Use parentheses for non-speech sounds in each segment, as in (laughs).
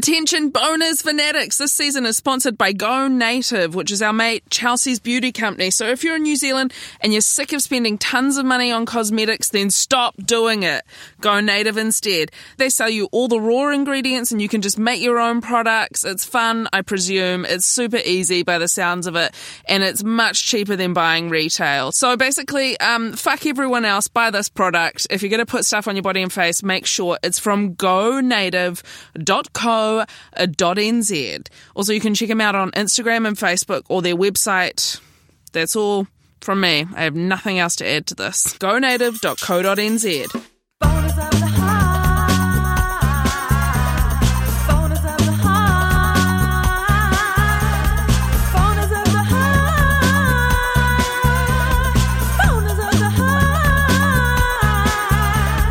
Attention boners fanatics. This season is sponsored by Go Native, which is our mate Chelsea's beauty company. So if you're in New Zealand and you're sick of spending tons of money on cosmetics, then stop doing it. Go Native instead. They sell you all the raw ingredients and you can just make your own products. It's fun, I presume. It's super easy by the sounds of it and it's much cheaper than buying retail. So basically, um, fuck everyone else, buy this product. If you're going to put stuff on your body and face, make sure it's from gonative.co nz. Also, you can check them out on Instagram and Facebook or their website. That's all from me. I have nothing else to add to this. gonative.co.nz. Boners of the heart. Boners of the heart. Boners of the heart. Boners of the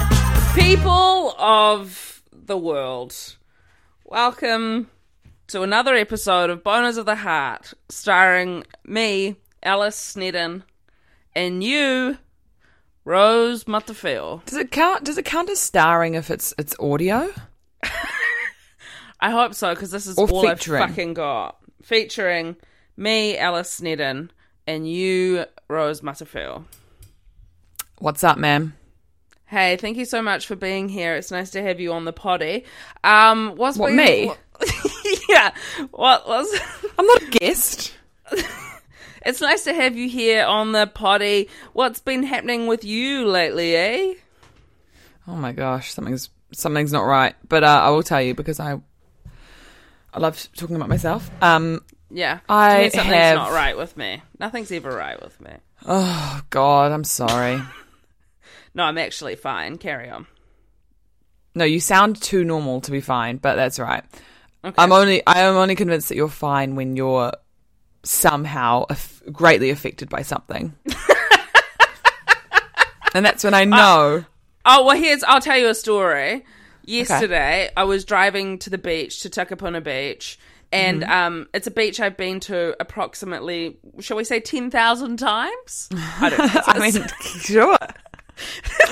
heart. People of the world, welcome to another episode of Boners of the Heart, starring me, Alice Snedden, and you, Rose Matafeo. Does it count? Does it count as starring if it's it's audio? (laughs) I hope so, because this is Or all featuring. I've fucking got. Featuring me, Alice Snedden, and you, Rose Matafeo. What's up, ma'am? Hey, thank you so much for being here. It's nice to have you on the potty. Um, what's What, me? (laughs) yeah. What was? (laughs) I'm not a guest. (laughs) It's nice to have you here on the potty. What's been happening with you lately, eh? Oh my gosh, something's something's not right. But uh, I will tell you because I I love talking about myself. Um, Yeah, I something's have- not right with me. Nothing's ever right with me. oh God, I'm sorry. No, I'm actually fine. Carry on. no, you sound too normal to be fine, but that's right. Okay. I'm only I am only convinced that you're fine when you're somehow aff- greatly affected by something. (laughs) and that's when I know. Oh well, here's I'll tell you a story. Yesterday, I was driving to the beach to Takapuna Beach, and Mm-hmm. um, it's a beach I've been to approximately, shall we say, ten thousand times? I don't know. (laughs) I mean, sure. (laughs)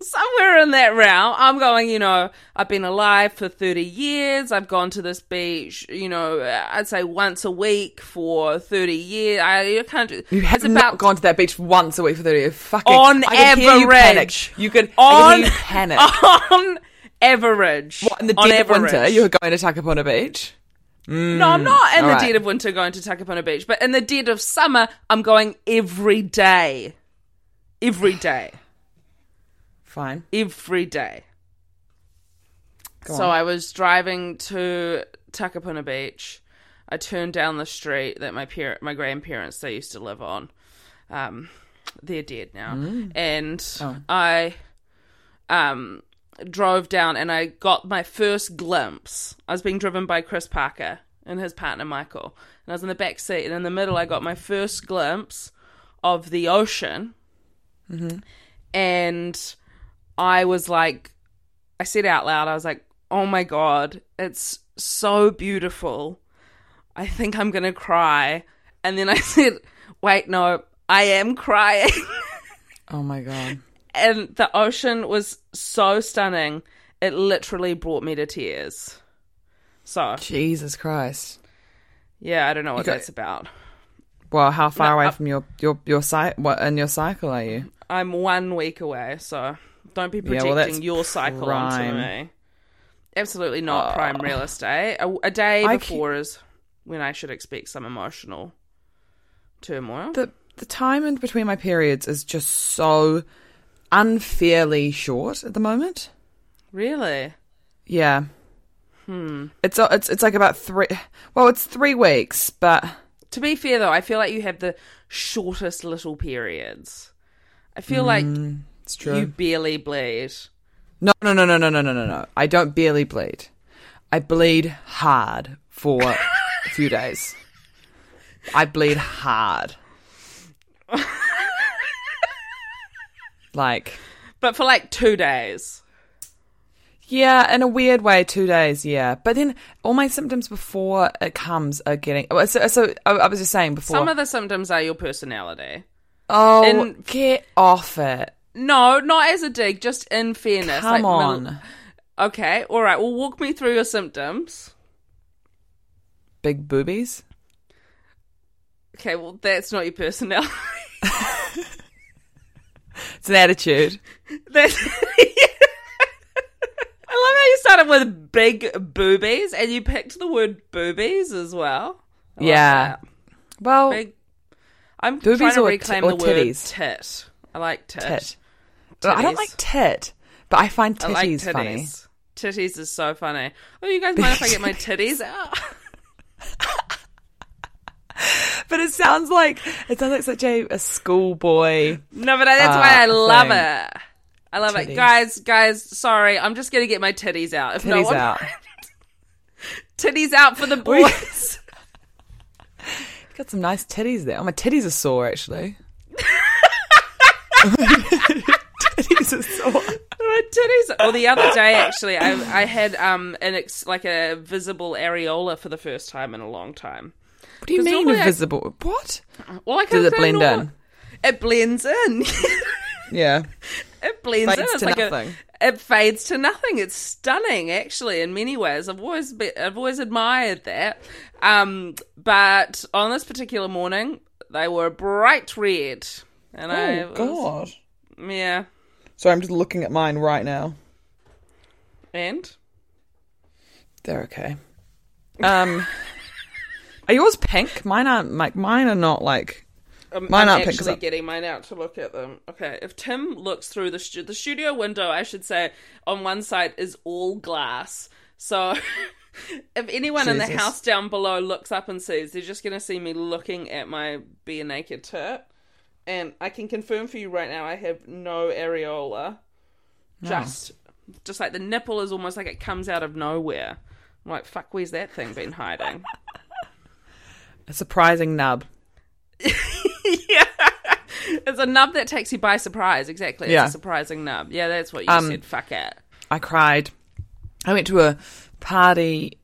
somewhere in that realm. I'm going, you know, I've been alive for 30 years. I've gone to this beach, you know, I'd say once a week for 30 years. I, I can't do You have it's not about gone to that beach once a week for 30 years. Fucking, On I could hear you panic. average. You could, On- I could hear you panic. (laughs) on average. What, in the dead of winter, you were going to Takapuna Beach? Mm, no, I'm not in the right. dead of winter going to Takapuna Beach, but in the dead of summer, I'm going every day. Every day. Fine. every day. Go so on. I was driving to Takapuna Beach. I turned down the street that my parent, my grandparents, they used to live on. Um, they're dead now, and Oh. I um drove down and I got my first glimpse. I was being driven by Chris Parker and his partner Michael, and I was in the back seat, and in the middle, I got my first glimpse of the ocean, Mm-hmm. and I was like, I said out loud, I was like, oh my God, it's so beautiful. I think I'm going to cry. And then I (laughs) said, wait, no, I am crying. Oh my God. and the ocean was so stunning. It literally brought me to tears. So, Jesus Christ. yeah, I don't know what got- that's about. Well, how far No, away I- from your your your site? What in your cycle are you? I'm one week away, so don't be Yeah, projecting well, your cycle prime. onto me. Absolutely not prime real estate. A, a day I before is when I should expect some emotional turmoil. The the time in between my periods is just so unfairly short at the moment. really? Yeah. Hmm. It's it's it's like about three. Well, it's three weeks, but To be fair, though, I feel like you have the shortest little periods. I feel like mm, it's true. you barely bleed. No, no, no, no, no, no, no, no, no. I don't barely bleed. I bleed hard for (laughs) a few days. I bleed hard. (laughs) like, But for like two days. Yeah, in a weird way, two days, yeah. But then all my symptoms before it comes are getting. oh, So, so I was just saying before. Some of the symptoms are your personality. oh, in- get off it. No, not as a dig, just in fairness. Come like, on. middle- Okay, all right. Well, walk me through your symptoms. Big boobies. Okay, well, that's not your personality. (laughs) It's an attitude. (laughs) That's. (laughs) I love how you started with big boobies and you picked the word boobies as well. I yeah. Well, Big. I'm Boobies trying to reclaim t- the word tit. I like tit. tit. I don't like tit, but I find I like titties titties. funny. Titties is so funny. Oh, you guys mind if I get my titties (laughs) out? (laughs) But it sounds like it sounds like such a, a schoolboy. No, but that's Ah, why I love thing. it. I love it, guys. Guys, sorry, I'm just gonna get my titties out. If no Titties one- out. (laughs) titties out for the (laughs) boys. (laughs) Got some nice titties there. Oh, my titties are sore actually. titties are sore. my titties. Oh, the other day actually, I I had um an ex, like a visible areola for the first time in a long time. What do you mean normally I- invisible? What? Well, I Does it blend kinda in? It blends in. Yeah. It blends Fades in. It's like nothing. A, it fades to nothing. It's stunning, actually, in many ways. I've always be, I've always admired that. Um, but on this particular morning, they were bright red, and I was- yeah, So I'm just looking at mine right now. and They're okay. Um, (laughs) are yours pink? Mine aren't. Like mine are not like. I'm, Mine I'm aren't pink 'cause actually getting mine out to look at them. Okay, if Tim looks through the stu- the studio window, I should say on one side is all glass. So (laughs) if anyone in the house down below looks up and sees, they're just going to see me looking at my bare naked tit. And I can confirm for you right now, I have no areola. Just, just like the nipple is almost like it comes out of nowhere. I'm like, fuck, where's that thing been hiding? (laughs) A surprising nub. (laughs) It's a nub that takes you by surprise. Exactly. It's Yeah. a surprising nub. Yeah, that's what you Um, said. Fuck it. I cried. I went to a party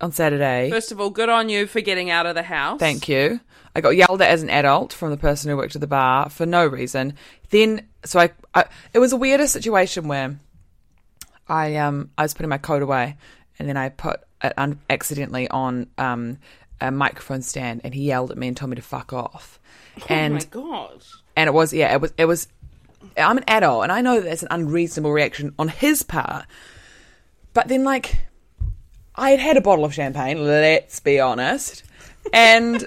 on Saturday. First of all, good on you for getting out of the house. Thank you. I got yelled at as an adult from the person who worked at the bar for no reason. Then, so I, I it was a weirder situation where I um I was putting my coat away, and then I put it un- accidentally on um a microphone stand, and he yelled at me and told me to fuck off. And oh my god. and it was yeah it was it was i'm an adult and i know that that's an unreasonable reaction on his part but then like i had had a bottle of champagne let's be honest and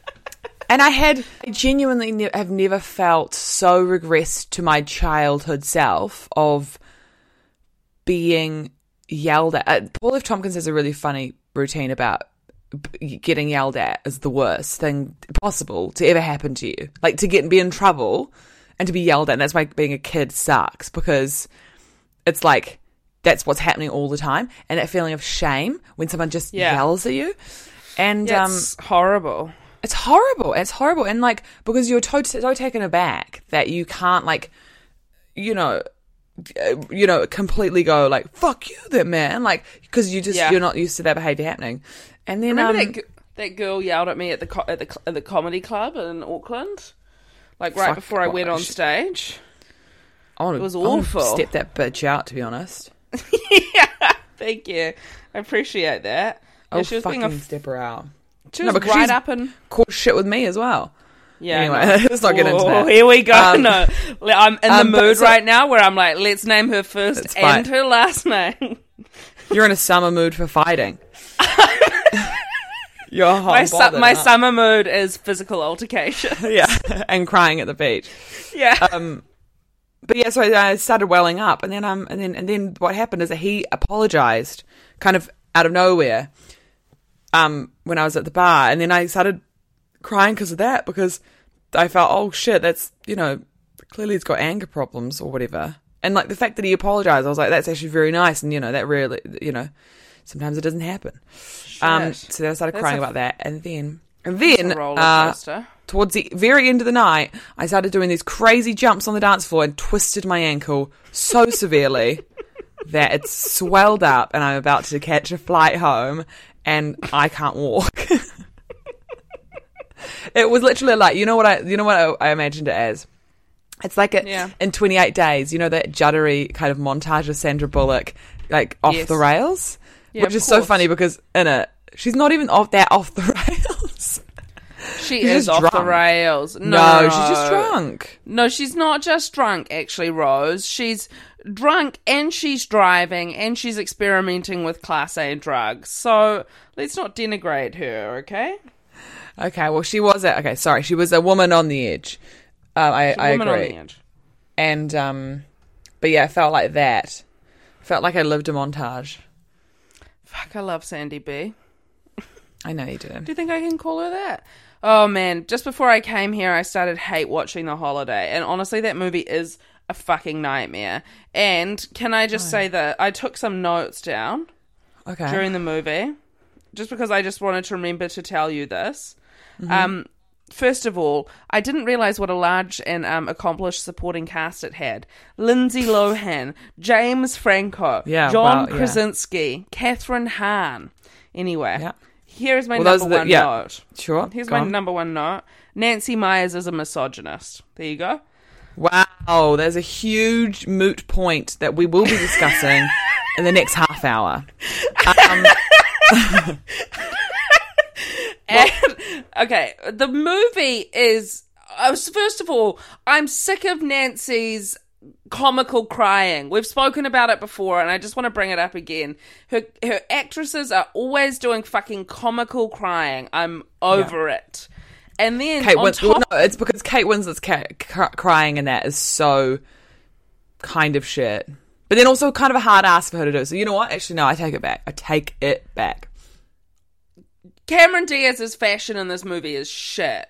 (laughs) and i had I genuinely ne- have never felt so regressed to my childhood self of being yelled at uh, paul f tompkins has a really funny routine about getting yelled at is the worst thing possible to ever happen to you. Like to get and be in trouble and to be yelled at. And that's why being a kid sucks because it's like that's what's happening all the time, and that feeling of shame when someone just Yeah. yells at you. And Yeah, um, horrible. it's horrible. It's horrible, and like because you're to- so taken aback that you can't like, you know, you know, completely go like "fuck you," then man, like because you just Yeah. you're not used to that behavior happening. And then Remember um, that, g- that girl yelled at me at the co- at the cl- at the comedy club in Auckland, like right before I went on stage. I wanna, it was I awful. Step that bitch out, to be honest. (laughs) Yeah, thank you, I appreciate that. Yeah, Oh, she was fucking being a, step her out. she No, was because right she's- up and Caught shit with me as well. yeah. Anyway, no. (laughs) let's not get into Oh, that. Here we go. Um, no, I'm in um, the mood so- right now where I'm like, let's name her first and her last name. (laughs) You're in a summer mood for fighting. (laughs) You're hot my su- my summer mood is physical altercation. (laughs) yeah, (laughs) and crying at the beach. yeah. um, but yeah, so I, I started welling up, and then um, and then and then what happened is that he apologized, kind of out of nowhere, um, when I was at the bar, and then I started crying because of that because I felt, oh shit, that's you know, clearly he's got anger problems or whatever, And like the fact that he apologized, I was like, that's actually very nice. And you know, that really, you know, sometimes it doesn't happen. Um, so then I started That's crying a- about that, and then and then uh, towards the very end of the night, I started doing these crazy jumps on the dance floor and twisted my ankle so (laughs) severely that it's swelled up, and I'm about to catch a flight home, and I can't walk. (laughs) it was literally like you know what I you know what I, I imagined it as. It's like a, Yeah. in 28 days, you know that juddery kind of montage of Sandra Bullock, like off Yes. the rails, Yeah, which is so funny because in it she's not even off that off the (laughs) rails. She she's is off the rails. No, no, she's just drunk. No, she's not just drunk, actually, Rose. She's drunk and she's driving and she's experimenting with Class A drugs. So let's not denigrate her, okay? Okay, well, she was a, okay. Sorry, she was a woman on the edge. Um, I, woman agree. on the edge. And um, but yeah, I felt like that. Felt like I lived a montage. Fuck, I love Sandy B. I know you do. Do you think I can call her that? Oh man, just before I came here, I started hate watching The Holiday, and honestly, that movie is a fucking nightmare. And can I just say that I took some notes down Okay. during the movie, just because I just wanted to remember to tell you this. Mm-hmm. Um, first of all, I didn't realize what a large and um, accomplished supporting cast it had: Lindsay Lohan, James Franco, Yeah, John wow, yeah. Krasinski, Kathryn Hahn. Anyway, Yeah. here's my Well, number the- one yeah. note. Sure. Here's my on. number one note. Nancy Meyers is a misogynist. There you go. Wow, there's a huge moot point that we will be discussing (laughs) in the next half hour. (laughs) Um, (laughs) Um, and (laughs) okay, the movie is. I was, first of all, I'm sick of Nancy's comical crying. We've spoken about it before, and I just want to bring it up again. Her her actresses are always doing fucking comical crying. I'm over it. And then Kate on Win- well, top, no, it's because Kate Winslet's ca- cr- crying and that is so kind of shit. But then also kind of a hard ass for her to do. So you know what? Actually, no, I take it back. I take it back. Cameron Diaz's fashion in this movie is shit.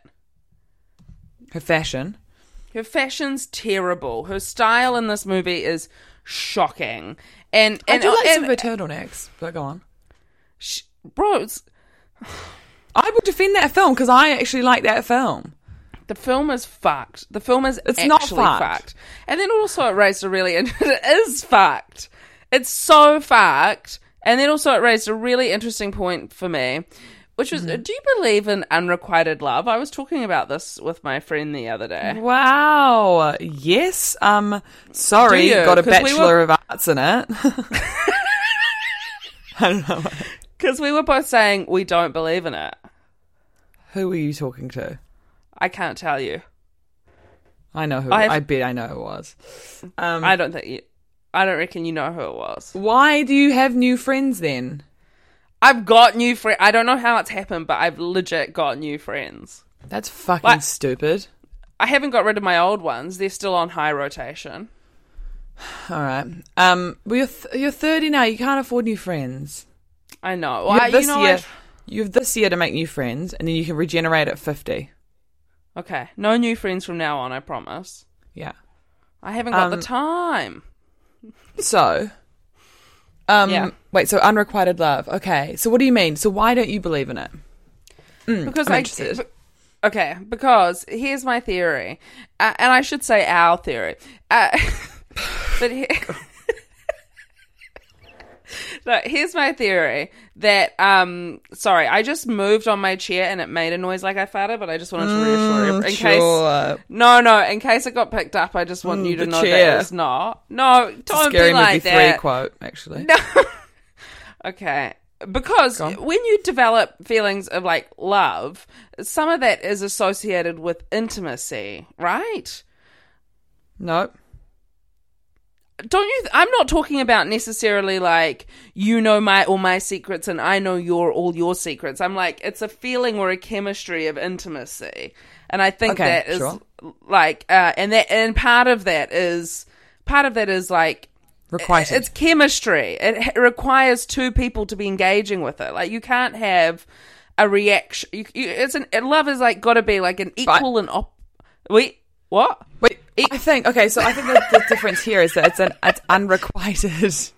Her fashion. Her fashion's terrible. Her style in this movie is shocking. And I do like and, some of her turtlenecks, but go on. sh- bro, it's, I will defend that film because I actually like that film. The film is fucked. The film is It's actually not fucked. fucked. And then also it raised a really (laughs) it is fucked. It's so fucked. And then also it raised a really interesting point for me, which was Mm-hmm. do you believe in unrequited love? I was talking about this with my friend the other day. Wow. Yes. Um. Sorry, got a 'Cause we bachelor were- of arts in it. (laughs) I don't know. Because we were both saying we don't believe in it. Who were you talking to? I can't tell you. I know who. I I, bet I know who it was. Um, I don't think you I don't reckon you know who it was. why do you have new friends then? I've got new friends. I don't know how it's happened, but I've legit got new friends. That's fucking What? stupid. I haven't got rid of my old ones. They're still on high rotation. (sighs) All right. Um. Well, you're th- you're thirty now. You can't afford new friends. I know. You Well, I- have this you know, year. You have this year to make new friends, and then you can regenerate at fifty. Okay, no new friends from now on. I promise. Yeah. I haven't got Um, the time. So. Um. Yeah. Wait. So unrequited love. Okay. So what do you mean? So why don't you believe in it? because I'm I interested. okay, because here's my theory, uh, and I should say our theory. Uh, (laughs) but he- no, here's my theory that um, sorry, I just moved on my chair and it made a noise like I farted, but I just wanted to reassure you in case. Mm. No, no, in case it got picked up, I just want Mm, you to know chair. that it's not. No, don't Scary be like movie that. three quote actually. No. (laughs) okay. Because when you develop feelings of like love, some of that is associated with intimacy, right? No. Don't you? I'm not talking about necessarily like you know my all my secrets and I know your all your secrets. I'm like it's a feeling or a chemistry of intimacy, and I think Okay, that is sure. like, uh, and that and part of that is part of that is like Requited. it's chemistry. It requires two people to be engaging with it. Like you can't have a reaction. You, you, it's an love is like got to be like an equal and op. We What? Wait, I think okay. So I think the, the difference here is that it's an it's unrequited,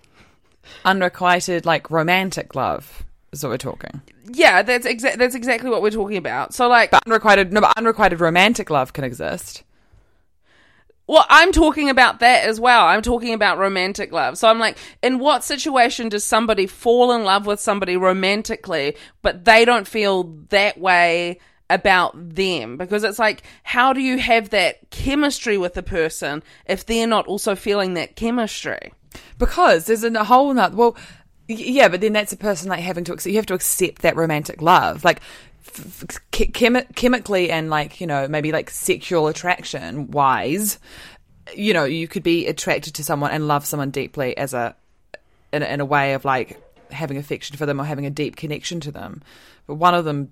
unrequited like romantic love. Is what we're talking. Yeah, that's exa- that's exactly what we're talking about. So like, But unrequited, no, but unrequited romantic love can exist. well, I'm talking about that as well. I'm talking about romantic love. So I'm like, in what situation does somebody fall in love with somebody romantically, but they don't feel that way about them? Because it's like, how do you have that chemistry with a person if they're not also feeling that chemistry? Because there's a whole nother. Well, yeah, but then that's a person like having to accept. You have to accept that romantic love, like chemically and like you know maybe like sexual attraction wise. You know, you could be attracted to someone and love someone deeply as a in in a way of like having affection for them or having a deep connection to them. But one of them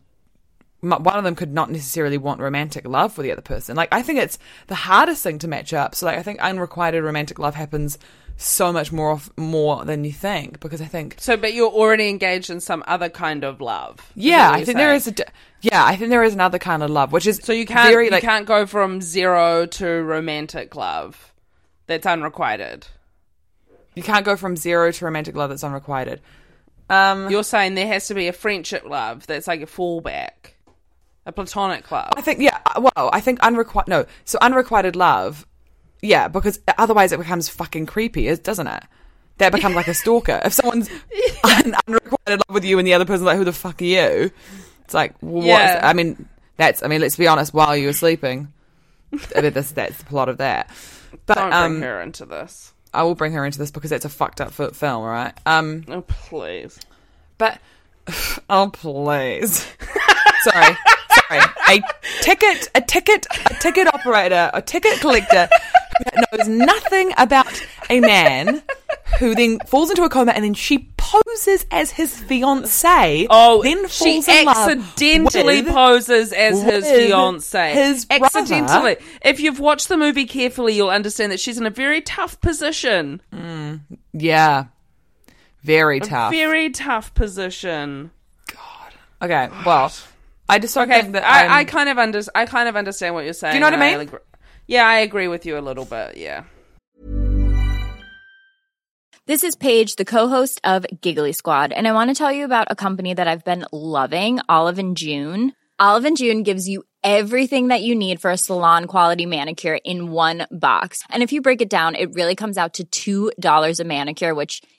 one of them could not necessarily want romantic love for the other person. Like I think it's the hardest thing to match up. So like I think unrequited romantic love happens so much more of, more than you think because I think So, but you're already engaged in some other kind of love. yeah, I think there saying. is a yeah, I think there is another kind of love which is So you can't very you like can't go from zero to romantic love. That's unrequited. you can't go from zero to romantic love that's unrequited. Um You're saying there has to be a friendship love that's like a fallback, a platonic love. I think yeah. uh, Well, I think unrequited. No, so unrequited love. Yeah, because otherwise it becomes fucking creepy, doesn't it? That becomes like a stalker. If someone's (laughs) un- unrequited love with you and the other person's like, "Who the fuck are you?" It's like, well, Yeah. I mean, that's. I mean, let's be honest. While you were sleeping, I mean, that's that's the plot of that. But Don't um, bring her into this. I will bring her into this because that's a fucked up film, right? Um, Oh please. but (laughs) oh please, (laughs) sorry. A ticket, a ticket, a ticket operator, a ticket collector who knows nothing about a man who then falls into a coma and then she poses as his fiance. Oh, then she falls in love accidentally poses as his fiance. his brother. If you've watched the movie carefully, you'll understand that she's in a very tough position. Mm, yeah, very tough. Very tough position. God. Okay, well, I just don't Okay, think that I'm- I, I kind of under, I kind of understand what you're saying. Do you know what I and mean? agree- yeah, I agree with you a little bit. Yeah. This is Paige, the co-host of Giggly Squad, and I want to tell you about a company that I've been loving, Olive and June. Olive and June gives you everything that you need for a salon quality manicure in one box. And if you break it down, it really comes out to $2 a manicure, which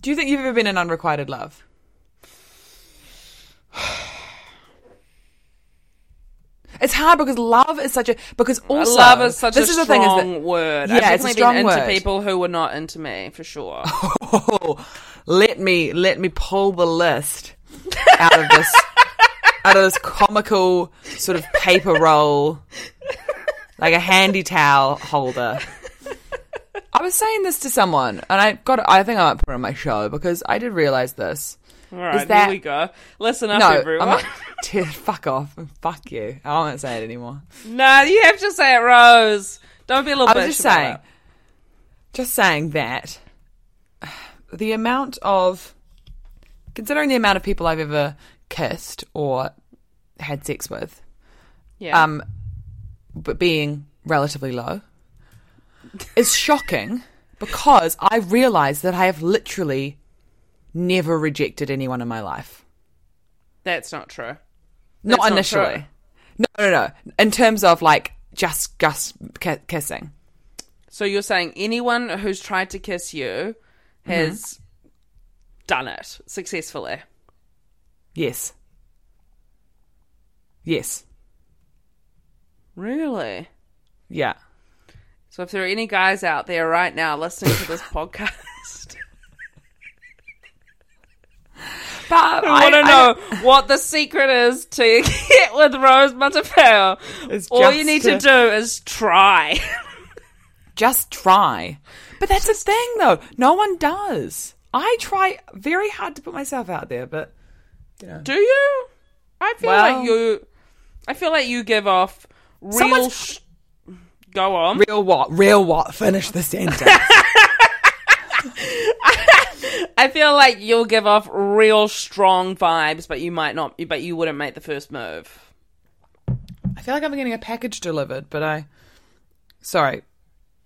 Do you think you've ever been in unrequited love? (sighs) It's hard because love is such a because also Love is such this a is the strong thing is that word. Yeah, I've it's a strong been into word. people who were not into me for sure. oh, (laughs) let me let me pull the list out of this (laughs) out of this comical sort of paper roll like a handy towel holder. I was saying this to someone, and I got. I think I might put it on my show because I did realize this. All right, that- here we go. Listen up, no, everyone. I'm not, (laughs) T- fuck off, fuck you. I won't say it anymore. nah, you have to say it, Rose. Don't be a little bitch. I bitch was just saying, it. just saying that the amount of, considering the amount of people I've ever kissed or had sex with, Yeah. um, but being relatively low, is shocking because I realise that I have literally never rejected anyone in my life. That's not true. Not That's not initially. true. no, no, no. In terms of like just just ki- kissing. So you're saying anyone who's tried to kiss you has Mm-hmm. done it successfully? Yes. Yes. Really? Yeah. So if there are any guys out there right now listening to this (laughs) podcast, (laughs) But But I want to know what the secret is to (laughs) get with Rose Matafeo. It's All you need to to- do is try. just try. But that's the thing, though. No one does. I try very hard to put myself out there, but you know, Do you? I feel Well- like you. I feel like you give off real. Someone's- Sh- Go on. real what? Real what? Finish the sentence. (laughs) I feel like you'll give off real strong vibes, but you might not. But you wouldn't make the first move. I feel like I'm getting a package delivered, but I. Sorry.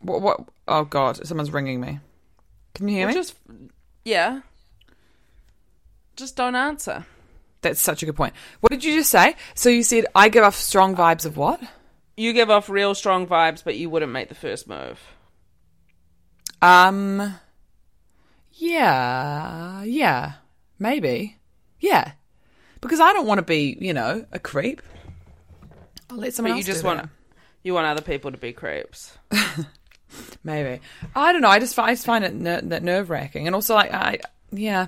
What? what? Oh God! Someone's ringing me. Can you hear me? Just yeah. Just don't answer. That's such a good point. What did you just say? So you said I give off strong vibes of what? You give off real strong vibes, but you wouldn't make the first move. Um. Yeah. Yeah. Maybe. Yeah. Because I don't want to be, you know, a creep. I'll let someone But you just want that. you want other people to be creeps. (laughs) Maybe. I don't know. I just find, I just find it ner- that nerve wracking, and also like I, yeah,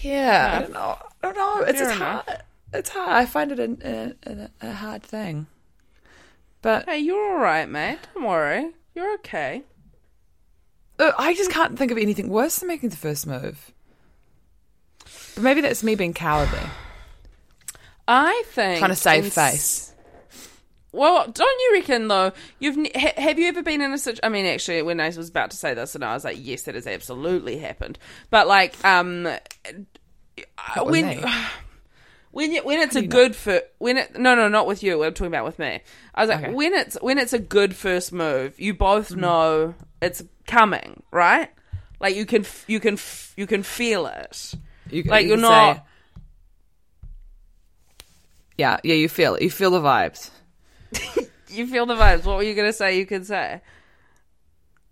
yeah. I don't know. I don't know. It's Fair enough. hard. It's hard. I find it a, a, a hard thing. But Hey, you're all right, mate. Don't worry. You're okay. uh, I just can't think of anything worse than making the first move. But maybe that's me being cowardly, I think trying to save face. Well, don't you reckon though? You've ha- have you ever been in a situation? I mean, actually, when I was about to say this, and I was like, "Yes, that has absolutely happened." But like, um, when. (sighs) (sighs) (sighs) when you, when it's a good for when it no no not with you. I'm talking about with me. I was like, Okay. when it's when it's a good first move, you both Mm-hmm. know it's coming, right? Like you can f- you can f- you can feel it. You, Like, you you're not- say- yeah, yeah. You feel it. You feel the vibes. (laughs) You feel the vibes. What were you gonna say? You can say.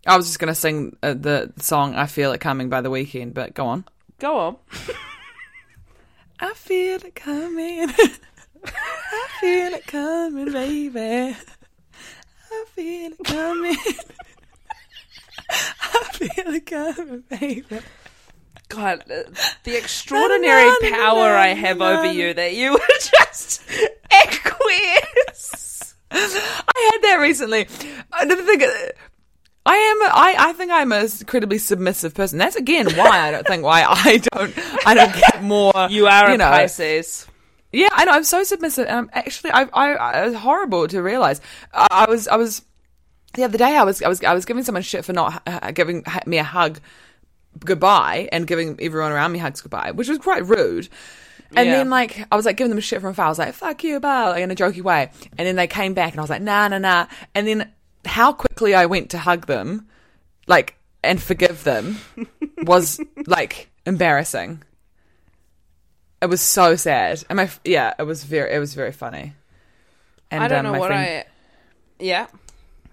I was just gonna sing uh, the song "I Feel It Coming" by The Weeknd, but go on. Go on. (laughs) I feel it coming. (laughs) I feel it coming, baby. I feel it coming. (laughs) I feel it coming, baby. God, uh, the extraordinary Na, na, na, power I have over you that you were (laughs) just acquiesce. I had that recently. I didn't think. I am. I. I think I'm a incredibly submissive person. That's again why I don't think why I don't. I don't get more. You are a know, Pisces. Yeah, I know. I'm so submissive, and I'm actually, I, I, I it's horrible to realize. I, I was, I was, the other day, I was, I was, I was giving someone shit for not uh, giving me a hug goodbye and giving everyone around me hugs goodbye, which was quite rude. And Yeah. then, like, I was like giving them shit from afar. I was like, "Fuck you, bye," like, in a jokey way. And then they came back, and I was like, "Nah, nah, nah." And then, how quickly I went to hug them, like, and forgive them, was (laughs) like embarrassing. It was so sad, and my yeah, it was very it was very funny. And I don't um, know what friend- I. Yeah.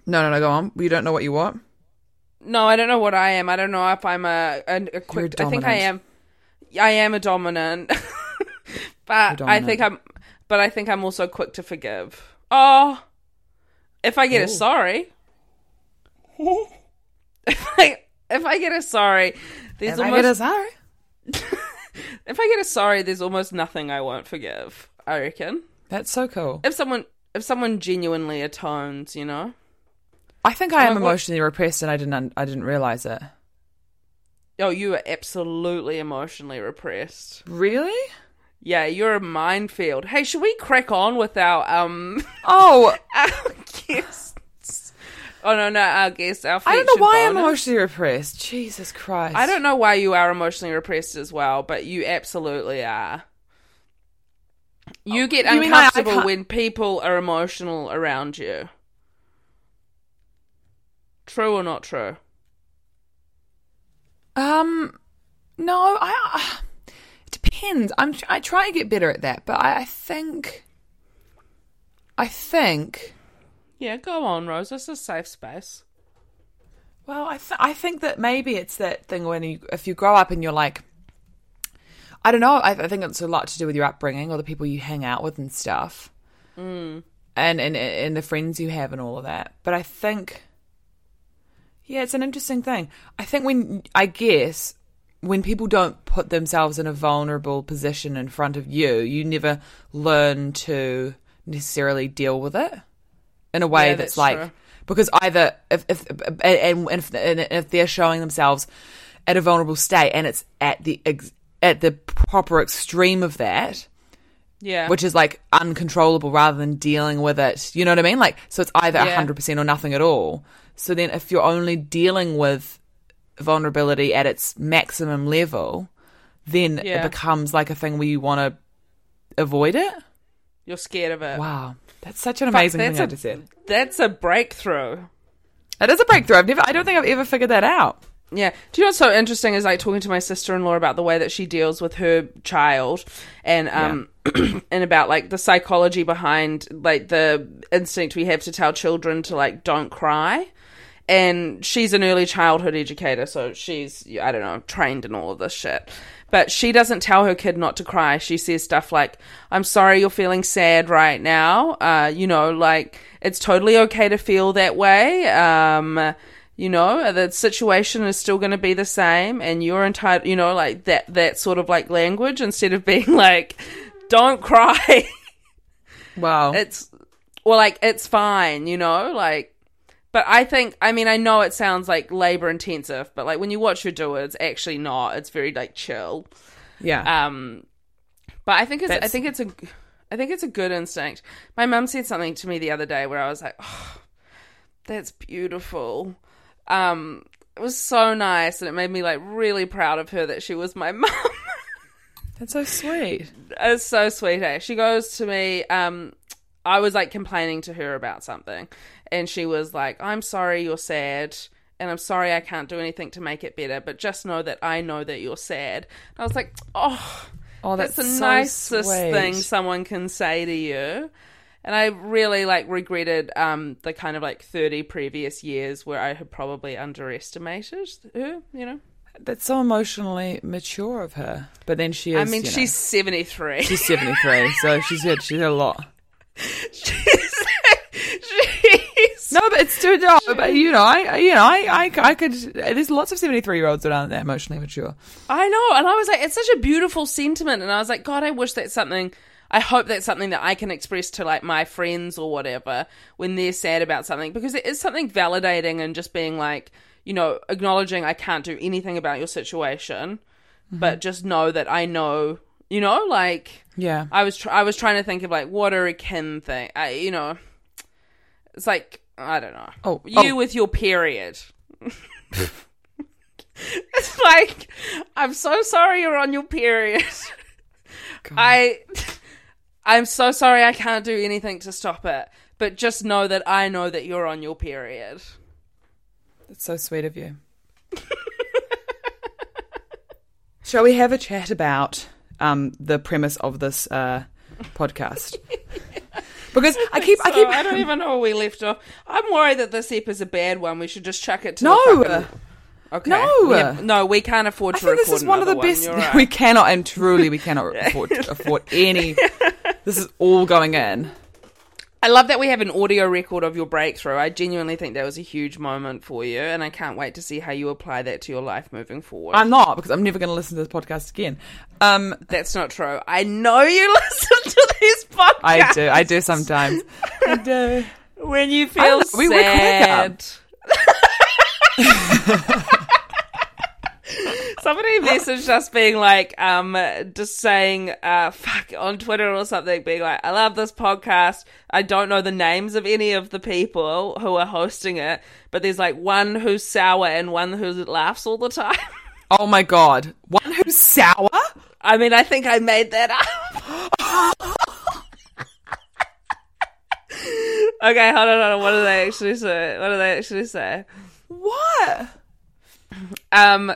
No, no, no, go on. You don't know what you want. No, I don't know what I am. I don't know if I'm a, a, a quick. I think I am. I am a dominant, (laughs) but You're I think I'm. But I think I'm also quick to forgive. Oh, if I get a sorry, if I if I get a sorry, there's And I almost get a sorry. (laughs) if I get a sorry, there's almost nothing I won't forgive. I reckon That's so cool. if someone if someone genuinely atones, you know. I think I am emotionally repressed, and I didn't un- I didn't realize it. Oh, you are absolutely emotionally repressed. Really? Yeah, you're a minefield. Hey, should we crack on with our um (laughs) Oh, our guests? Oh no, no, our guests. Our I don't know why I'm emotionally repressed. Jesus Christ! I don't know why you are emotionally repressed as well, but you absolutely are. You get you mean I- I uncomfortable when people are emotional around you. True or not true? Um, no, I. Uh, depends. I'm. I try to get better at that, but I, I think. I think. Yeah, go on, Rose. This is a safe space. Well, I th- I think that maybe it's that thing when you if you grow up and you're like. I don't know. I, I think it's a lot to do with your upbringing or the people you hang out with and stuff, mm. and, and and the friends you have and all of that. But I think, yeah, it's an interesting thing. I think when I guess when people don't put themselves in a vulnerable position in front of you, you never learn to necessarily deal with it in a way Yeah, that's, that's like true. because either if if and, and if and if they're showing themselves at a vulnerable state and it's at the at the proper extreme of that, Yeah. which is like uncontrollable rather than dealing with it. You know what I mean? Like, so it's either Yeah. 100% or nothing at all. So then if you're only dealing with vulnerability at its maximum level, then Yeah. it becomes like a thing where you want to avoid it. You're scared of it. Wow. That's such an amazing thing I a- just said. That's a breakthrough. It is a breakthrough. I've never, I don't think I've ever figured that out. Yeah. Do you know what's so interesting is like talking to my sister in law about the way that she deals with her child and um (clears throat) and about like the psychology behind like the instinct we have to tell children to like don't cry. And she's an early childhood educator, so she's I don't know, trained in all of this shit. But she doesn't tell her kid not to cry. She says stuff like, I'm sorry you're feeling sad right now. Uh, you know, like it's totally okay to feel that way. Um you know the situation is still going to be the same and you're entitled you know like that that sort of like language instead of being (laughs) like don't cry (laughs) Wow. it's well like it's fine you know like but i think i mean i know it sounds like labor intensive but like when you watch her do it it's actually not it's very like chill yeah. um but i think it's i think it's a i think it's a good instinct my mum said something to me the other day where i was like oh, that's beautiful um it was so nice and it made me like really proud of her that she was my (laughs) mum That's so sweet. it's so sweet eh? she goes to me um i was like complaining to her about something and she was like i'm sorry you're sad and i'm sorry i can't do anything to make it better but just know that i know that you're sad and i was like oh Oh, that's, that's, the so nicest sweet. thing someone can say to you. And I really like regretted um, the kind of like thirty previous years where I had probably underestimated her. You know, That's so emotionally mature of her. But then she is. I mean, know, she's seventy three. she's 73, so she's had, she's had a lot. she's (laughs) No, but it's too no, but you know, I, you know, I, I, I could. There's lots of seventy-three year olds that aren't that emotionally mature. I know, and I was like, it's such a beautiful sentiment, and I was like, God, I wish that's something. I hope that's something that I can express to like my friends or whatever when they're sad about something because it is something validating and just being like, you know, acknowledging I can't do anything about your situation, mm-hmm. but just know that I know, you know, like Yeah, I was tr- I was trying to think of like what are a kin thing, I, you know, it's like I don't know. Oh, you oh. with your period. (laughs) it's like I'm so sorry you're on your period. I I'm so sorry I can't do anything to stop it, but just know that I know that you're on your period. that's so sweet of you. (laughs) Shall we have a chat about um, the premise of this uh, podcast? (laughs) Because I keep, I keep, I don't even know where we left off. I'm worried that this ep is a bad one. We should just chuck it to no. the Okay. No. We have- no, we can't afford I to think record this is one of the another best. (laughs) Right. We cannot, and truly, we cannot (laughs) afford, afford any. This is all going in. I love that we have an audio record of your breakthrough. I genuinely think that was a huge moment for you, and I can't wait to see how you apply that to your life moving forward. I'm not because I'm never going to listen to this podcast again. Um, That's not true. I know you (laughs) listen to these podcasts. I do. I do sometimes. (laughs) I do. When you feel know, we- we sad. (laughs) Somebody messaged us being like, um, just saying, uh, fuck, on Twitter or something, being like, I love this podcast. I don't know the names of any of the people who are hosting it, but there's like one who's sour and one who laughs all the time. (laughs) Oh my god, one who's sour. I mean, I think I made that up. (laughs) okay, hold on, hold on. What do they actually say? What do they actually say? What? Um,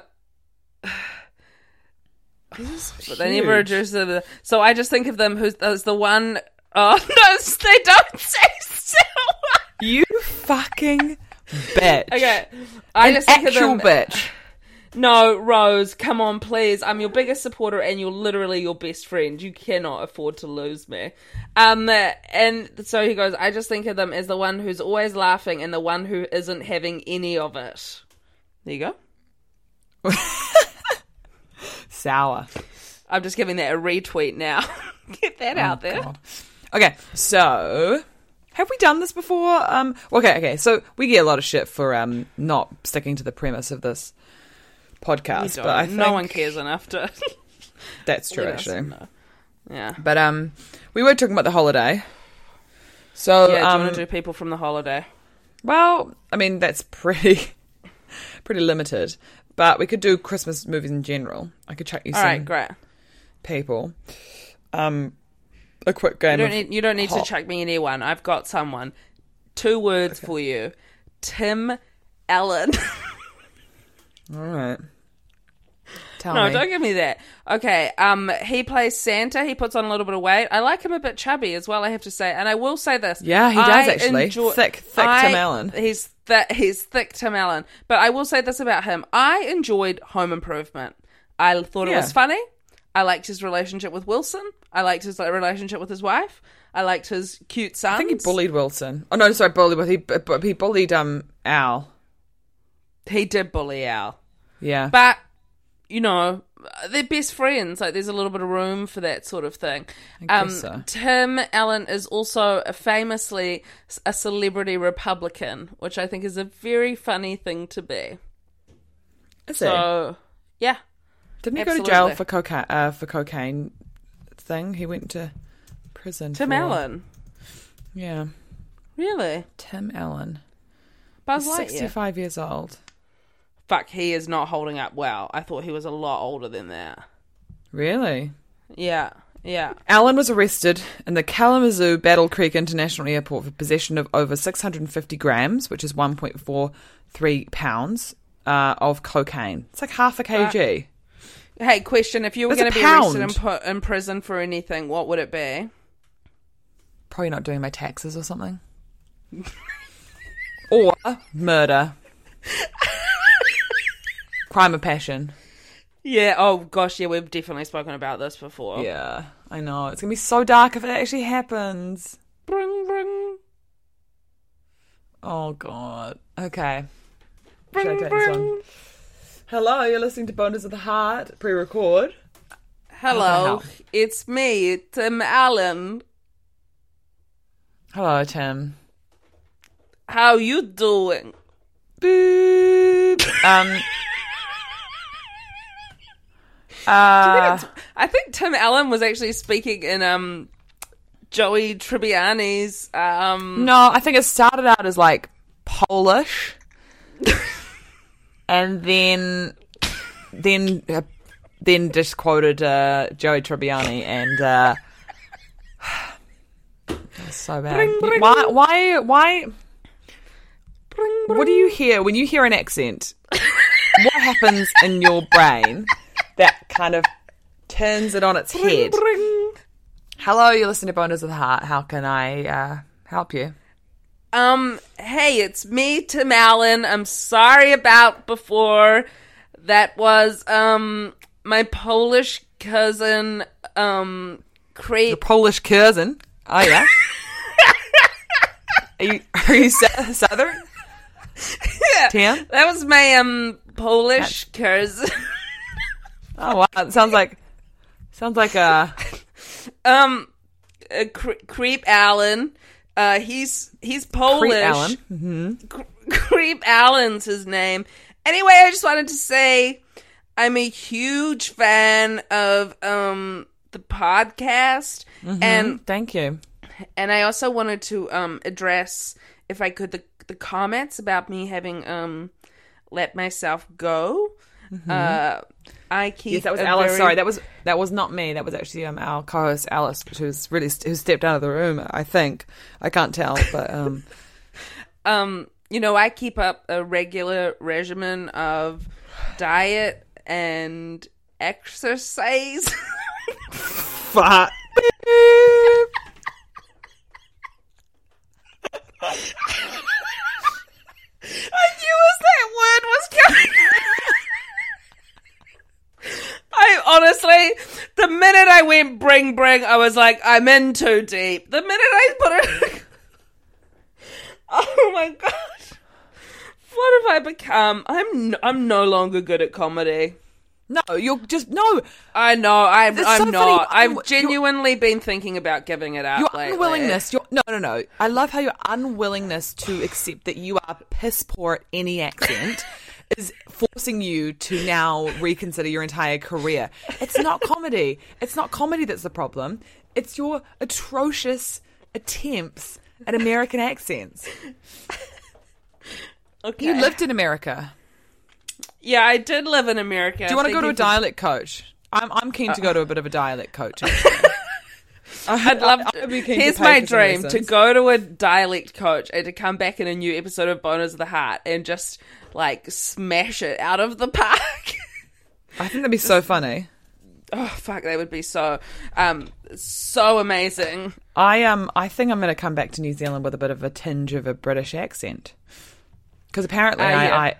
but they never huge. them. So I just think of them who's as the one (laughs) oh no, they don't (laughs) say sour. You fucking bitch. Okay, I An just think actual of them. bitch. (laughs) No, Rose, come on, please. I'm your biggest supporter, and you're literally your best friend. You cannot afford to lose me. Um, and so he goes. I just think of them as the one who's always laughing and the one who isn't having any of it. There you go. Sour. I'm just giving that a retweet now. (laughs) Get that out there. Oh, God. Okay, so have we done this before? Um, okay, okay. So we get a lot of shit for um not sticking to the premise of this podcast, but I think no one cares enough to. (laughs) that's true actually. know. Yeah. But um, we were talking about the holiday. So Yeah, do you um, want to do people from the holiday? well, I mean that's pretty (laughs) pretty limited. But we could do Christmas movies in general. I could chuck you All some right, great. people. Um, a quick You game. don't of need, you don't need to chuck me anyone. I've got someone. Two words for you Tim Allen. (laughs) All right. Tell no, me. don't give me that. Okay, um, he plays Santa. He puts on a little bit of weight. I like him a bit chubby as well. I have to say, and I will say this. Yeah, he does I actually. enjoy- Thick, thick I- Tim Allen. He's th- he's thick Tim Allen. But I will say this about him: I enjoyed Home Improvement. I thought it Yeah. was funny. I liked his relationship with Wilson. I liked his relationship with his wife. I liked his cute son. I think he bullied Wilson. Oh no, sorry, bullied. But he but he bullied um Al. He did bully Al. Yeah. But you know, they're best friends. Like there's a little bit of room for that sort of thing. I Um, so. Tim Allen is also a famously a celebrity Republican, which I think is a very funny thing to be. Is? So yeah, Didn't he go to jail for cocaine? Uh, for cocaine thing. He went to prison. Tim for- Allen, Yeah. really Tim Allen. Buzz Lightyear. Sixty-five years old. Fuck, he is not holding up well. I thought he was a lot older than that. Really? Yeah, yeah. Allen was arrested in the Kalamazoo Battle Creek International Airport for possession of over 650 grams, which is 1.43 pounds, uh, of cocaine. It's like half a kg. Hey, question: If you were going to be arrested and put in prison for anything, what would it be? Probably not doing my taxes or something. (laughs) or murder. (laughs) Crime of passion. Yeah. Oh gosh. Yeah, we've definitely spoken about this before. Yeah, I know. It's going to be so dark if it actually happens. Bring, bring, Oh, God. Okay. Should I bring, this one? Hello, you're listening to Boners of the Heart pre record. Hello, it's me, Tim Allen. Hello, Tim. How you doing? Boop. Um. Uh, I think Tim Allen was actually speaking in um Joey Tribbiani's um no, I think it started out as like Polish, (laughs) and then then uh, then just quoted uh, Joey Tribbiani, and uh, (sighs) so bad. Bring, bring. Why? Why? Why? What do you hear when you hear an accent? what happens in your brain that kind of turns it on its head? Hello, you're listening to Boners of the Heart. How can I uh, help you? Um, hey, it's me, Tim Allen. I'm sorry about before. That was um my Polish cousin um Your. Polish cousin. Oh yeah. (laughs) are you are you sou- southern? Tim? That was my um Polish cousin. (laughs) Oh wow, it sounds like sounds like a (laughs) um uh, Cre- creep Allen. Uh, he's he's Polish. Creep Allen. (laughs) Cre- Creep Allen's his name. Anyway, I just wanted to say I'm a huge fan of um the podcast and Thank you. and I also wanted to um address if I could the the comments about me having um let myself go. Uh I keep. Yes, that was Alice. very- Sorry, that was that was not me. That was actually um our co-host Alice, who's really who stepped out of the room. I think I can't tell, but um (laughs) um you know i keep up a regular regimen of diet and exercise (laughs) fuck. i knew as that word was coming i honestly the minute i went bring bring i was like i'm in too deep the minute i put it (laughs) oh my god what have i become i'm n- i'm no longer good at comedy No, you're just no. I know. I'm, It's I'm so not. I'm- I've you're- genuinely been thinking about giving it up. Your lately. unwillingness. Your no, no, no. I love how your unwillingness to accept that you are piss poor at any accent (laughs) is forcing you to now reconsider your entire career. It's not comedy. It's not comedy that's the problem. It's your atrocious attempts at American accents. Okay. You lived in America. Yeah, I did live in America. Do you want to go to a Thank you for- dialect coach? I'm I'm keen to go to a bit of a dialect coach. (laughs) I'd love to. I'd be keen Here's my dream: to go to a dialect coach and to come back in a new episode of Boners of the Heart and just like smash it out of the park. (laughs) I think that'd be so funny. oh fuck, that would be so, um, so amazing. I um I think I'm going to come back to New Zealand with a bit of a tinge of a British accent because apparently Ah, I, yeah. I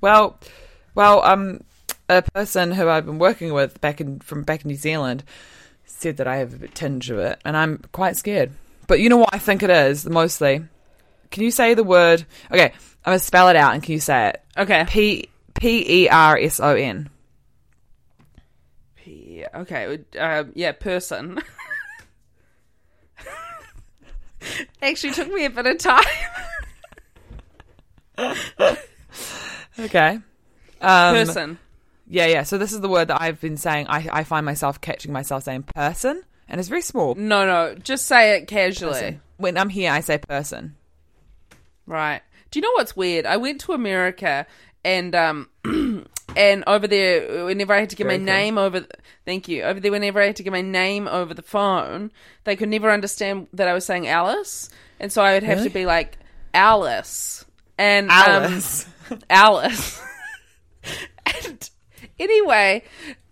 well well um a person who I've been working with back in from back in New Zealand said that I have a bit tinge of it and I'm quite scared. But you know what I think it is mostly. Can you say the word? Okay, I'm gonna spell it out and can you say it? Okay. P P E R S O N. Yeah, okay. Um, yeah, person. Actually, took me a bit of time. Okay. Um, person. Yeah, yeah. So this is the word that I've been saying. I, I find myself catching myself saying person, and it's very small. No, no. Just say it casually. Person. When I'm here, I say person. Right. Do you know what's weird? I went to America and um (clears throat) and over there whenever I had to give Very my cool. name over th- thank you. Over there whenever I had to give my name over the phone, they could never understand that I was saying Alice. And so I would have Really? to be like Alice. And Alice. um, Alice. (laughs) (laughs) and anyway,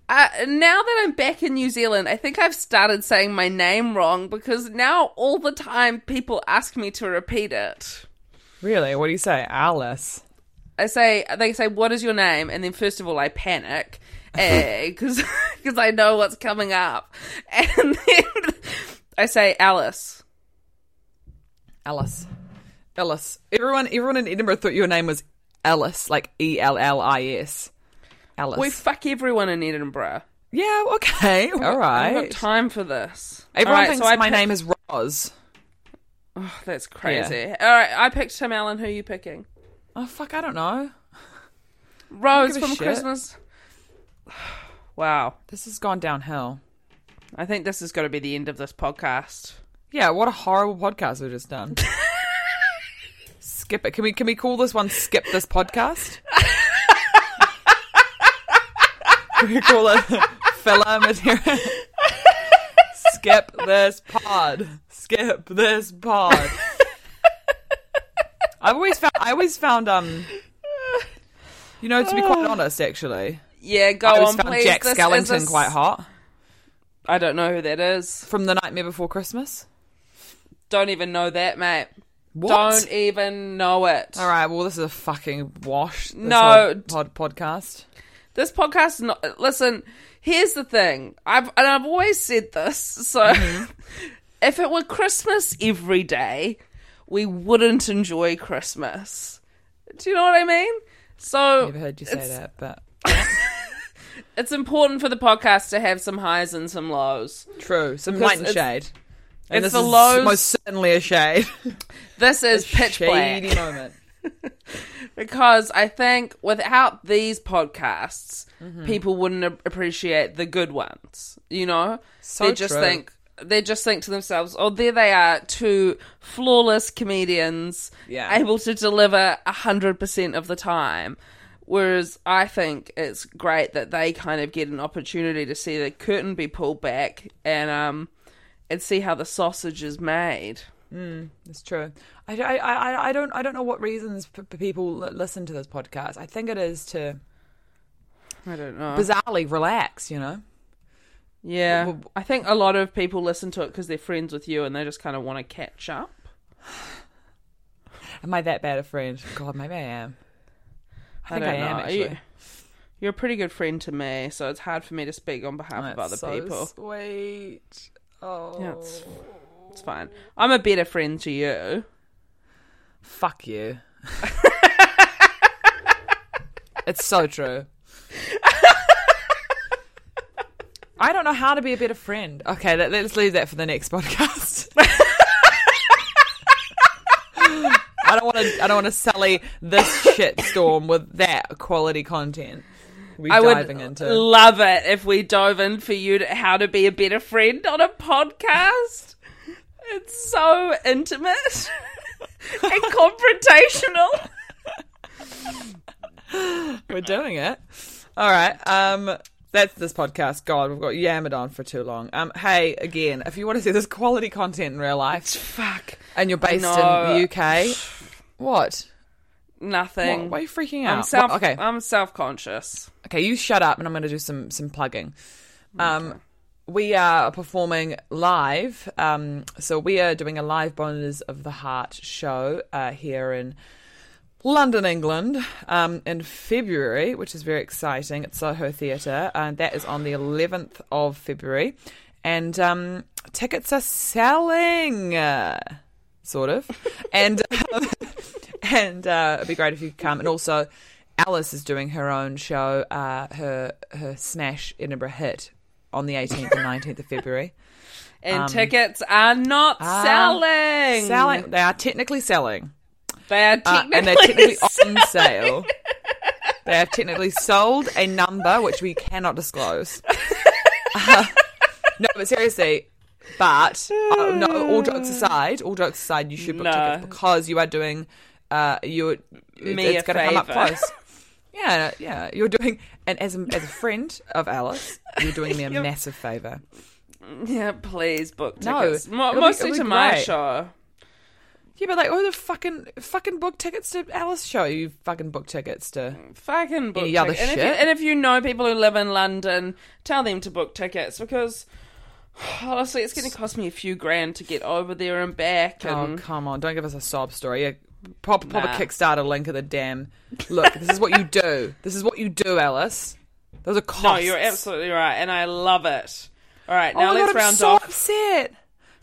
uh, now that I'm back in New Zealand, I think I've started saying my name wrong because now all the time people ask me to repeat it. Really? What do you say? Alice. I say they say what is your name, and then first of all I panic (laughs) eh, because because I know what's coming up, (laughs) and then I say Alice. Alice. Ellis. Everyone, everyone in Edinburgh thought your name was Alice, like E L L I S. Alice. We fuck everyone in Edinburgh. yeah. Okay. (laughs) All right. I haven't got time for this. Everyone right, thinks so my pick- name is Roz. Oh, that's crazy. All right, I picked Tim Allen. Who are you picking? Oh fuck! I don't know. Rose from shit. Christmas. (sighs) Wow, This has gone downhill. I think this is going to be the end of this podcast. Yeah. What a horrible podcast we've just done. (laughs) skip it. Can we? Can we call this one "Skip This Podcast"? (laughs) can we call it (laughs) filler material? Skip this pod. Skip this part. (laughs) I've always found. I always found. Um. You know, to be quite (sighs) honest, actually, Yeah, go I always on, found please. Jack This Skellington quite hot I don't know who that is. from The Nightmare Before Christmas. Don't even know that, mate. What? Don't even know it. All right. Well, this is a fucking wash. this No. whole pod, podcast. This podcast is not. Listen, here's the thing. I've and I've always said this. So, Mm-hmm. (laughs) if it were Christmas every day, we wouldn't enjoy Christmas. Do you know what I mean? So Never heard you say that, but (laughs) It's important for the podcast to have some highs and some lows. true. Some light and shade. And it's this the is lows- most certainly a shade. (laughs) This is A pitch shady black moment. (laughs) because I think without these podcasts, Mm-hmm. people wouldn't appreciate the good ones. You know, So they just true. think they just think to themselves, "Oh, there they are, two flawless comedians, Yeah. able to deliver a hundred percent of the time." Whereas I think it's great that they kind of get an opportunity to see the curtain be pulled back and um and see how the sausage is made. It's true. I, I, I, I don't I don't know what reasons p- people li- listen to this podcast. I think it is to I don't know. bizarrely relax. You know. Yeah, I think a lot of people listen to it because they're friends with you and they just kind of want to catch up. (sighs) Am I that bad a friend? God, maybe I am. I think I, am know. actually. You, you're a pretty good friend to me, so it's hard for me to speak on behalf of other so people. Sweet. Oh, Yeah, it's, oh. it's fine. I'm a better friend to you. fuck you. (laughs) it's so true. I don't know how to be a better friend. Okay, let, let's leave that for the next podcast. (laughs) I don't want to. I don't want to sully this shitstorm with that quality content. We I would into. love it if we dove in for you to how to be a better friend on a podcast. It's so intimate (laughs) and confrontational. We're doing it. All right. Um, that's this podcast. God, we've got yammered on for too long. Um, hey, again, if you want to see this quality content in real life, Fuck. and you're based in the UK, what? Nothing. What? Why are you freaking out? I'm self. What- okay, I'm self-conscious. okay, you shut up, and I'm going to do some some plugging. Um, we are performing live. Um, so we are doing a live Boners of the Heart show uh, here in London, England, um, in February, which is very exciting at Soho Theatre, and that is on the 11th of February, and um, tickets are selling, uh, sort of, (laughs) and um, and uh, it'd be great if you could come, and also. Alice is doing her own show, uh, her her smash Edinburgh hit on the 18th and 19th of February. And tickets are not selling. Selling, they are technically selling. They are Uh, technically, and they're technically selling. (laughs) on sale. They have technically sold a number which we cannot disclose. (laughs) Uh, no, but seriously, but uh, no. All jokes aside, all jokes aside, you should book No. tickets because you are doing. Uh, you Me it's going to come up close. (laughs) Yeah, yeah. You're doing, and as a, as a friend of Alice, you're doing me a massive favour. Yeah, please book No, tickets. Mo- mostly be to my great. show. Yeah, but like, oh, the fucking fucking book tickets to Alice show. You fucking book tickets to. Fucking book Any other tickets. And if, you, shit? and if you know people who live in London, tell them to book tickets because (sighs) honestly, it's going to cost me a few grand to get over there and back. Oh come on! Don't give us a sob story. Yeah, pop pop Nah. a Kickstarter link at the damn. Look, this is what you do. This is what you do, Alice. Those are costs. no, you're absolutely right, and I love it. All right, Oh now my let's I'm round so off. upset.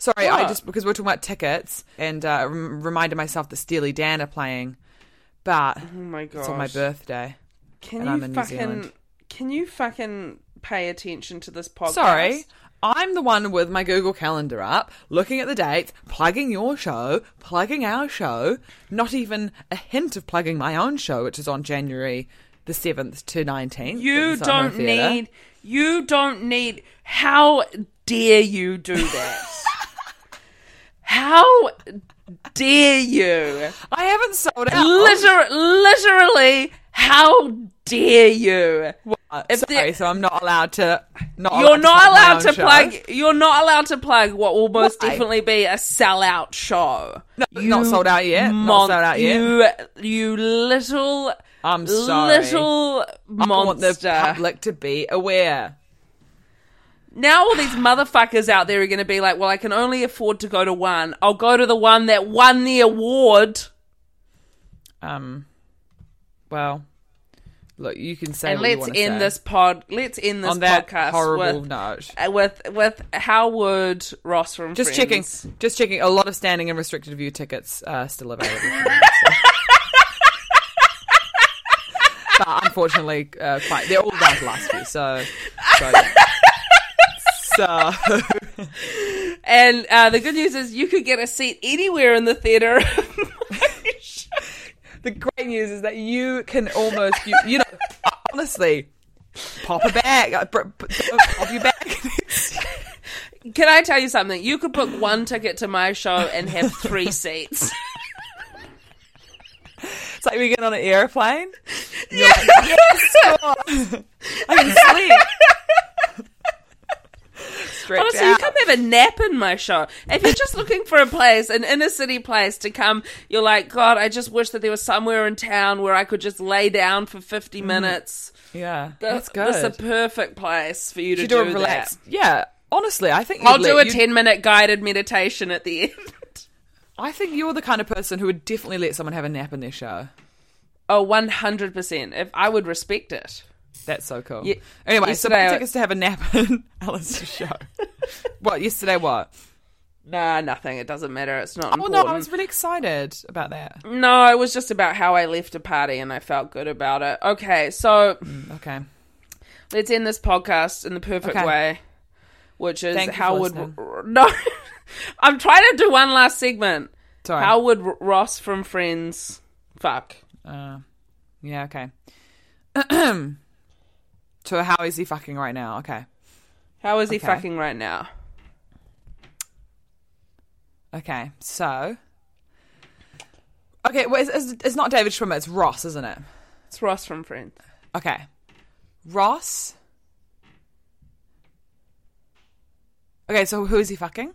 Sorry, I just because we're talking about tickets and uh, rem- reminded myself that Steely Dan are playing, but Oh my god, it's on my birthday. Can you fucking? Can you fucking pay attention to this podcast? Sorry. I'm the one with my Google Calendar up, looking at the dates, plugging your show, plugging our show, not even a hint of plugging my own show, which is on January the 7th to 19th. You don't Theatre. need. You don't need. How dare you do that? (laughs) How dare you? I haven't sold out. Liter- literally, how dare you? If Sorry, there- so I'm not allowed to. Not You're allowed not to allowed to show. plug. You're not allowed to plug what will most Why? definitely be a sellout show. No, not sold out yet. Not sold out yet. You, you little, I'm sorry. little monster. I want the public to be aware. Now all these motherfuckers out there are going to be like, well, I can only afford to go to one. I'll go to the one that won the award. Um. Well, look, you can say and let's end say. this pod. Let's end this on that podcast horrible with, note. uh, with with Howard Ross from Just Friends. checking. Just checking. A lot of standing and restricted view tickets are still available. so. (laughs) but unfortunately, uh, quite they're all down to last few. So, so, (laughs) so (laughs) And uh, the good news is you could get a seat anywhere in the theater. (laughs) the great news is that you can almost, you, you know, honestly, pop a bag, uh, pop your bag. (laughs) Can I tell you something? You could book one ticket to my show and have three seats. It's like we get on an airplane. You're like, yes. I can sleep. Honestly, you come have a nap in my show. If you're just looking for a place, an inner city place to come, you're like, God, I just wish that there was somewhere in town where I could just lay down for 50 mm. minutes. Yeah, Th- that's good. This is a perfect place for you to you do, do a that. relax. Yeah, honestly, I think I'll do a let- you'd- 10 minute guided meditation at the (laughs) end. I think you're the kind of person who would definitely let someone have a nap in their show. Oh, 100%. If I would respect it. That's so cool. Ye- anyway, yesterday so I- my tickets to have a nap (laughs) in Alice's show. (laughs) what yesterday? What? Nah, nothing. It doesn't matter. It's not Oh important. no, I was really excited about that. No, it was just about how I left a party and I felt good about it. Okay, so Okay. Let's end this podcast in the perfect Okay. way, which is Thank how would listening. (laughs) no. I'm trying to do one last segment. Sorry. How would Ross from Friends fuck? Uh, yeah, okay. (clears throat) so how is he fucking right now? Okay. How is he Okay. fucking right now? Okay, so. Okay, well, it's, it's, it's not David Schwimmer, it's Ross, isn't it? It's Ross from Friends. Okay. Ross. Okay, so who is he fucking?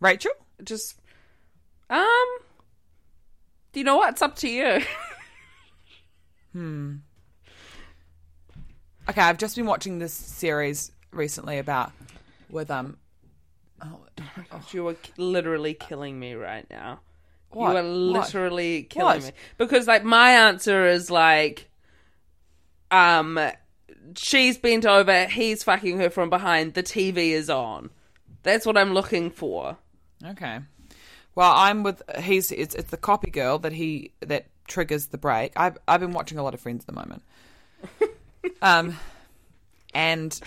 Rachel? Just um. Do you know what? It's up to you. (laughs) Okay, I've just been watching this series recently about with um oh, you are literally killing me right now. What? You are What? literally killing What? me because, like, my answer is like, um, she's bent over, he's fucking her from behind, the TV is on. That's what I'm looking for. Okay. Well, I'm with he's it's it's the copy girl that he that triggers the break. I've I've been watching a lot of Friends at the moment. (laughs) um, and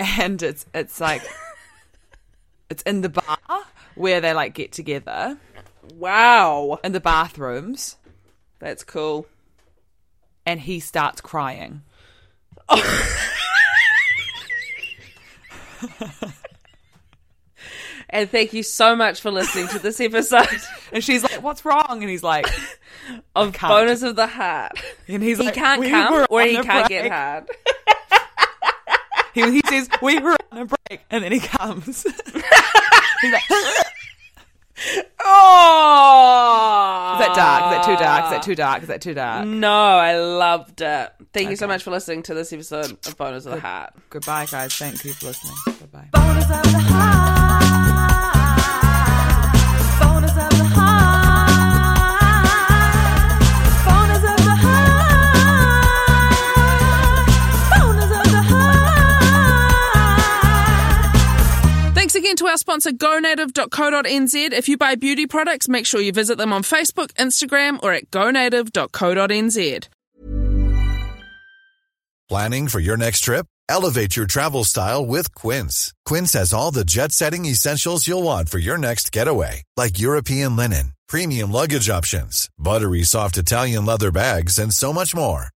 and it's it's like it's in the bar where they like get together Wow, in the bathrooms, that's cool. and he starts crying. (laughs) And thank you so much for listening to this episode And she's like, "What's wrong?" And he's like, of. Boners of the Heart. And he's He like, can't "We come were or he can't break." get hard. (laughs) (laughs) He, he says, We were on a break. And then he comes. (laughs) He's like, Is Oh, that dark? Is that too dark? Is that too dark? Is that too dark? No, I loved it. Thank you so much for listening to this episode of Boners of the Heart. Goodbye, guys. Thank you for listening. Bye again to our sponsor, gonative.co.nz. If you buy beauty products, make sure you visit them on Facebook, Instagram, or at gonative.co.nz. Planning for your next trip? Elevate your travel style with Quince. Quince has all the jet setting essentials you'll want for your next getaway, like European linen, premium luggage options, buttery soft Italian leather bags, and so much more.